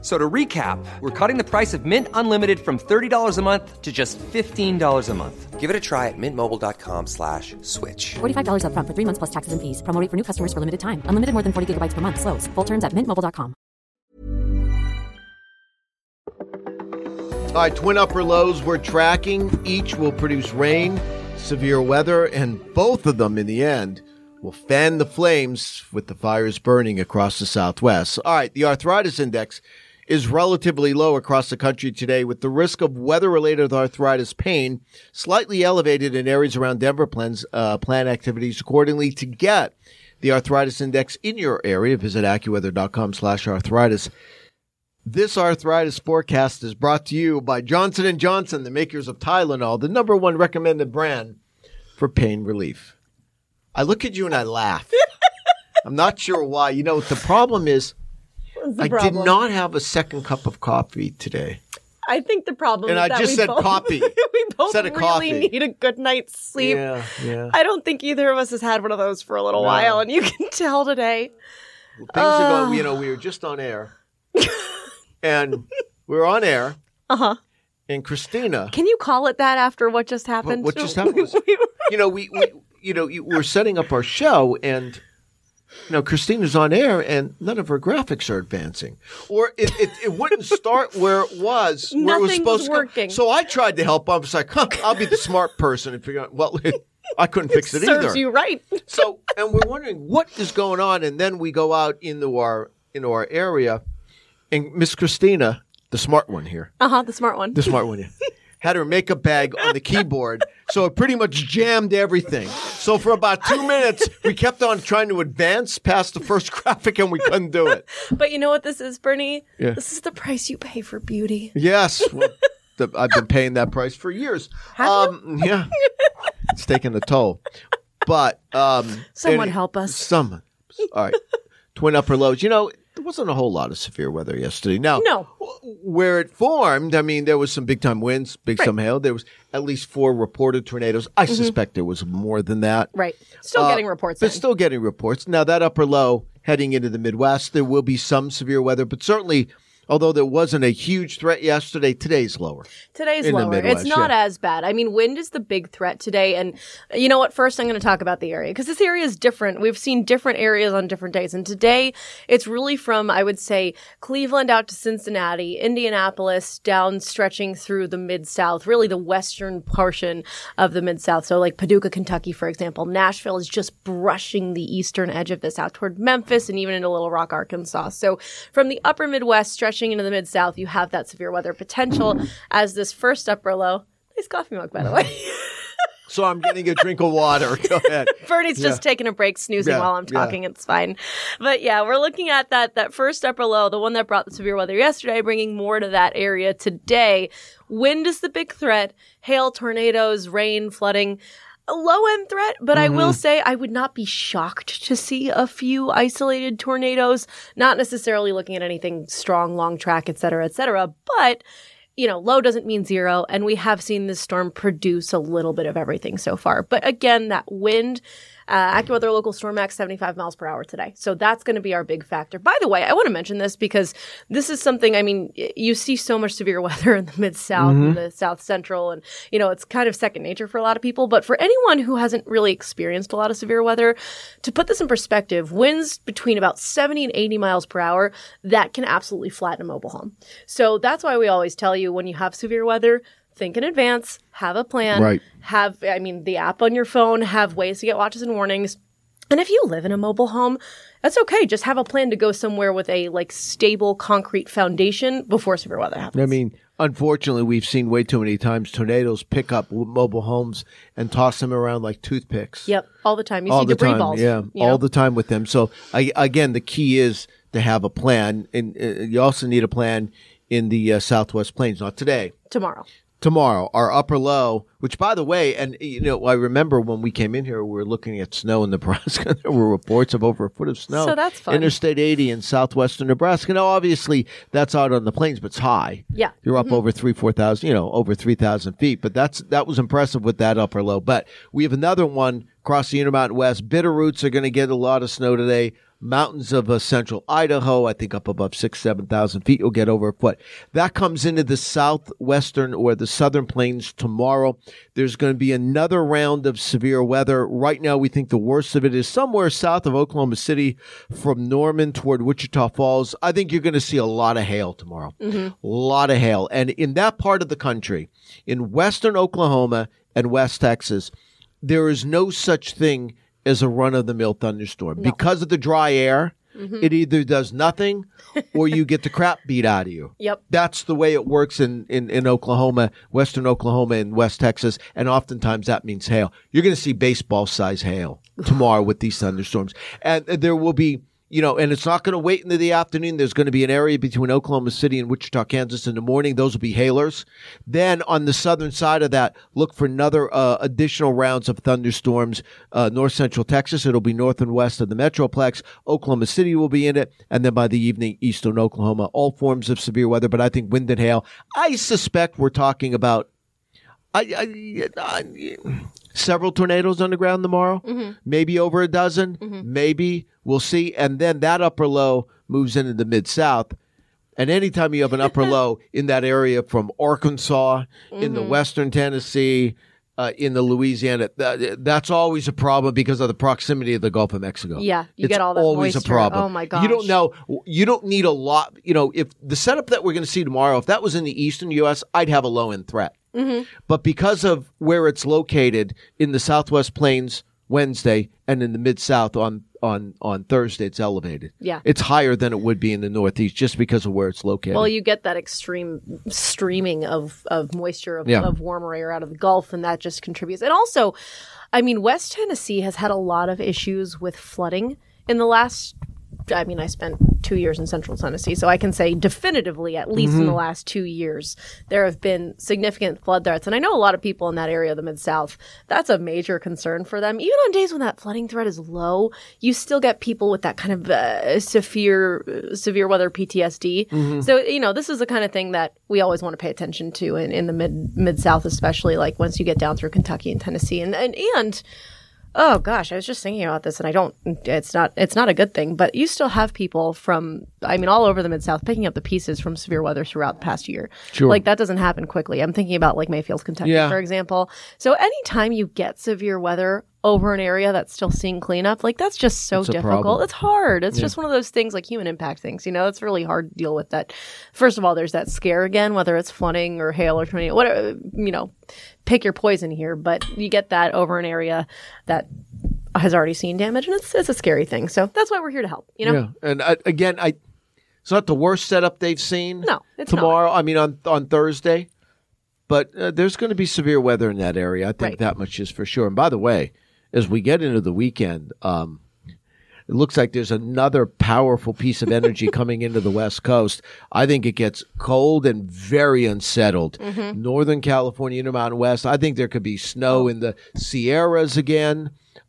F- So to recap, we're cutting the price of Mint Unlimited from $30 a month to just $15 a month. Give it a try at mintmobile.com slash switch. $45 upfront for three months plus taxes and fees. Promo rate for new customers for limited time. Unlimited more than 40 gigabytes per month. Slows. Full terms at mintmobile.com. All right, twin upper lows we're tracking. Each will produce rain, severe weather, and both of them in the end will fan the flames with the fires burning across the southwest. All right, the arthritis index is relatively low across the country today with the risk of weather related arthritis pain slightly elevated in areas around Denver plans uh, plan activities accordingly to get the arthritis index in your area visit accuweather.com slash arthritis this arthritis forecast is brought to you by Johnson & Johnson, the makers of Tylenol, the number one recommended brand for pain relief. I look at you and I laugh. I'm not sure why. You know, the problem is I did not have a second cup of coffee today. I think the problem And is I that just we said both, coffee we both really coffee. need a good night's sleep. Yeah, yeah. I don't think either of us has had one of those for a little No. while, and you can tell today. Things are going, you know, we were just on air. and we were on air. Uh huh. And Christina, Can you call it that after what just happened? what just happened was, you know, we, we you know, we're setting up our show and you know, Christina's on air and none of her graphics are advancing. Or it, it, it wouldn't start where it was, where it was supposed to working. go. So I tried to help. I was like, huh, I'll be the smart person and figure out, well, I couldn't fix it Serves either. you right. So, and we're wondering what is going on. And then we go out into our, into our area and Miss Christina, the smart one here, Uh huh. The smart one. the smart one, yeah, had her makeup bag on the keyboard. So it pretty much jammed everything. So for about two minutes, we kept on trying to advance past the first graphic and we couldn't do it. But you know what this is, Bernie? Yeah. This is the price you pay for beauty. Yes. Well, the, I've been paying that price for years. um, Yeah. It's taking a toll. But um, Someone help us. Someone. All right. Twin upper lows. You know, wasn't a whole lot of severe weather yesterday. Now, No. where it formed, I mean, there was some big time winds, big some hail. There was at least four reported tornadoes. I suspect there was more than that. Mm-hmm. Right. Still Uh, getting reports. But in. still getting reports. Now, that upper low heading into the Midwest, there will be some severe weather, but certainly, although there wasn't a huge threat yesterday, today's lower. Today's in lower. Midwest, it's not yeah. as bad. I mean, wind is the big threat today. And you know what? First, I'm going to talk about the area because this area is different. We've seen different areas on different days. And today, it's really from, I would say, Cleveland out to Cincinnati, Indianapolis, down stretching through the mid South, really the western portion of the mid South. So, like Paducah, Kentucky, for example. Nashville is just brushing the eastern edge of this out toward Memphis and even into Little Rock, Arkansas. So, from the upper Midwest stretching into the mid South, you have that severe weather potential as this first upper low. Nice coffee mug, by the way. So I'm getting a drink of water. Go ahead. Bernie's just taking a break, snoozing Yeah, while I'm yeah. talking. It's fine. But yeah, we're looking at that that first upper low, the one that brought the severe weather yesterday, bringing more to that area today. Wind is the big threat. Hail, tornadoes, rain, flooding. A low end threat, but I will mm-hmm. say I would not be shocked to see a few isolated tornadoes. Not necessarily looking at anything strong, long track, et cetera, et cetera. But you know, low doesn't mean zero. And we have seen this storm produce a little bit of everything so far. But again, that wind, uh, AccuWeather local storm max 75 miles per hour today. So that's going to be our big factor. By the way, I want to mention this because this is something, I mean, you see so much severe weather in the mid south and the south central. And, you know, it's kind of second nature for a lot of people. But for anyone who hasn't really experienced a lot of severe weather, to put this in perspective, winds between about 70 and 80 miles per hour, that can absolutely flatten a mobile home. So that's why we always tell you when you have severe weather, think in advance, have a plan, Right. have, I mean, the app on your phone, have ways to get watches and warnings. And if you live in a mobile home, that's okay. Just have a plan to go somewhere with a like stable concrete foundation before severe weather happens. I mean, unfortunately, we've seen way too many times tornadoes pick up mobile homes and toss them around like toothpicks. Yep, all the time. You all see the debris time. balls. Yeah, all know? the time with them. So I, again, the key is to have a plan, and uh, you also need a plan in the uh, Southwest Plains. Not today, tomorrow. Tomorrow, our upper low, which by the way, and you know, I remember when we came in here, we were looking at snow in Nebraska. there were reports of over a foot of snow. So that's fun. Interstate 80 in southwestern Nebraska. Now, obviously, that's out on the plains, but it's high. Yeah. You're up mm-hmm. over three, 4,000, you know, over 3,000 feet. But that's, that was impressive with that upper low. But we have another one across the Intermountain West. Bitterroots are going to get a lot of snow today. Mountains of uh, central Idaho, I think up above six, 7,000 feet, you'll get over a foot. That comes into the southwestern or the southern plains tomorrow. There's going to be another round of severe weather. Right now, we think the worst of it is somewhere south of Oklahoma City from Norman toward Wichita Falls. I think you're going to see a lot of hail tomorrow. A lot of hail. And in that part of the country, in western Oklahoma and West Texas, there is no such thing as a run of the mill thunderstorm. Because of the dry air, mm-hmm. it either does nothing or you get the crap beat out of you. Yep. That's the way it works in, in, in Oklahoma, western Oklahoma and West Texas. And oftentimes that means hail. You're going to see baseball size hail tomorrow with these thunderstorms. And uh, there will be, you know, and it's not going to wait into the afternoon. There's going to be an area between Oklahoma City and Wichita, Kansas in the morning. Those will be hailers. Then on the southern side of that, look for another uh, additional rounds of thunderstorms. Uh, north central Texas, it'll be north and west of the Metroplex. Oklahoma City will be in it. And then by the evening, eastern Oklahoma, all forms of severe weather. But I think wind and hail, I suspect we're talking about I, I, I, several tornadoes on the ground tomorrow, mm-hmm. maybe over a dozen, mm-hmm. maybe we'll see. And then that upper low moves into the mid south. And anytime you have an upper low in that area from Arkansas, in the mm-hmm. western Tennessee, uh, in the Louisiana, that, that's always a problem because of the proximity of the Gulf of Mexico. Yeah, you it's get all that always a problem. Oh, my gosh. You don't know. You don't need a lot. You know, if the setup that we're going to see tomorrow, if that was in the eastern U.S., I'd have a low end threat. Mm-hmm. But because of where it's located in the Southwest Plains Wednesday and in the Mid South on on on Thursday, it's elevated. Yeah. it's higher than it would be in the Northeast just because of where it's located. Well, you get that extreme streaming of, of moisture of, Yeah. of warmer air out of the Gulf, and that just contributes. And also, I mean, West Tennessee has had a lot of issues with flooding in the last. I mean, I spent two years in Central Tennessee, so I can say definitively, at least in the mm-hmm. last two years, there have been significant flood threats. And I know a lot of people in that area of the Mid South, that's a major concern for them. Even on days when that flooding threat is low, you still get people with that kind of uh, severe, uh, severe weather PTSD. Mm-hmm. So, you know, this is the kind of thing that we always want to pay attention to in, in the mid mid South, especially like once you get down through Kentucky and Tennessee. And, and, and Oh gosh, I was just thinking about this, and I don't. It's not. It's not a good thing. But you still have people from. I mean, all over the mid South picking up the pieces from severe weather throughout the past year. Sure. Like that doesn't happen quickly. I'm thinking about like Mayfield, Kentucky, Yeah. for example. So anytime you get severe weather over an area that's still seeing cleanup, like that's just so It's difficult. It's hard. It's just one of those things, like human impact things. You know, it's really hard to deal with. That first of all, there's that scare again, whether it's flooding or hail or tornado, whatever. You know, pick your poison here, but you get that over an area that has already seen damage, and it's it's a scary thing. So that's why we're here to help. You know, Yeah, and I, again, I it's not the worst setup they've seen. No, it's tomorrow. I mean, on on Thursday, but uh, there's going to be severe weather in that area. I think Right. that much is for sure. And by the way, as we get into the weekend, um, it looks like there's another powerful piece of energy coming into the West Coast. I think it gets cold and very unsettled. Mm-hmm. Northern California, Intermountain West. I think there could be snow in the Sierras again.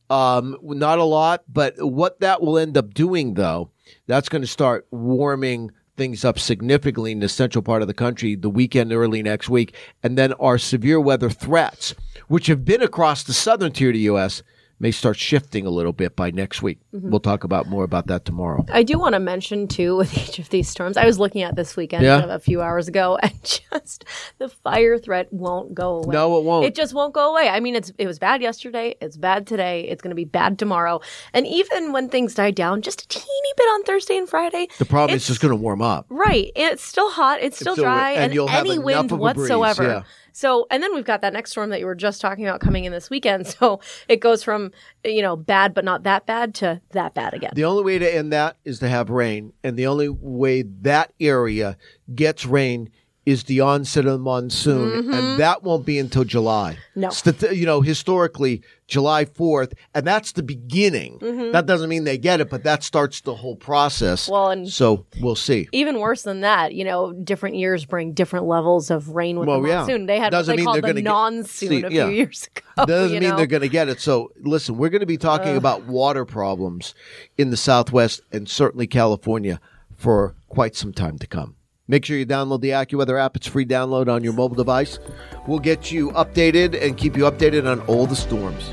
Um, not a lot, but what that will end up doing, though, that's going to start warming things up significantly in the central part of the country the weekend early next week. And then our severe weather threats, which have been across the southern tier of the U.S., may start shifting a little bit by next week. Mm-hmm. We'll talk about more about that tomorrow. I do want to mention too with each of these storms. I was looking at this weekend Yeah. a few hours ago, and just the fire threat won't go away. No, it won't. It just won't go away. I mean, it's it was bad yesterday. It's bad today. It's going to be bad tomorrow. And even when things die down, just a teeny bit on Thursday and Friday. The problem is just going to warm up. Right. It's still hot. It's still still- dry. and And, you'll any wind breeze, whatsoever. yeah. So, and then we've got that next storm that you were just talking about coming in this weekend. So it goes from, you know, bad but not that bad to that bad again. The only way to end that is to have rain, and the only way that area gets rain is the onset of the monsoon, and that won't be until July. Mm-hmm. No. Stat- you know, historically, July 4th, and that's the beginning. That doesn't mean they get it, but that starts the whole process. Mm-hmm. Well, and- so we'll see. Even worse than that, you know, different years bring different levels of rain with Well, the yeah. monsoon. They had Doesn't what they mean called they're the gonna get- non-soon See, a yeah. few years ago. doesn't mean know? they're going to get it. So listen, we're going to be talking about water problems in the Southwest and certainly California for quite some time to come. Make sure you download the AccuWeather app. It's free download on your mobile device. We'll get you updated and keep you updated on all the storms.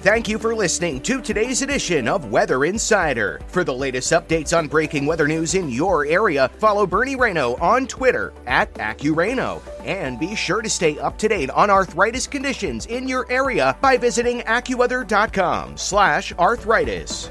Thank you for listening to today's edition of Weather Insider. For the latest updates on breaking weather news in your area, follow Bernie Rayno on Twitter at AccuRayno. And be sure to stay up to date on arthritis conditions in your area by visiting AccuWeather.com slash arthritis.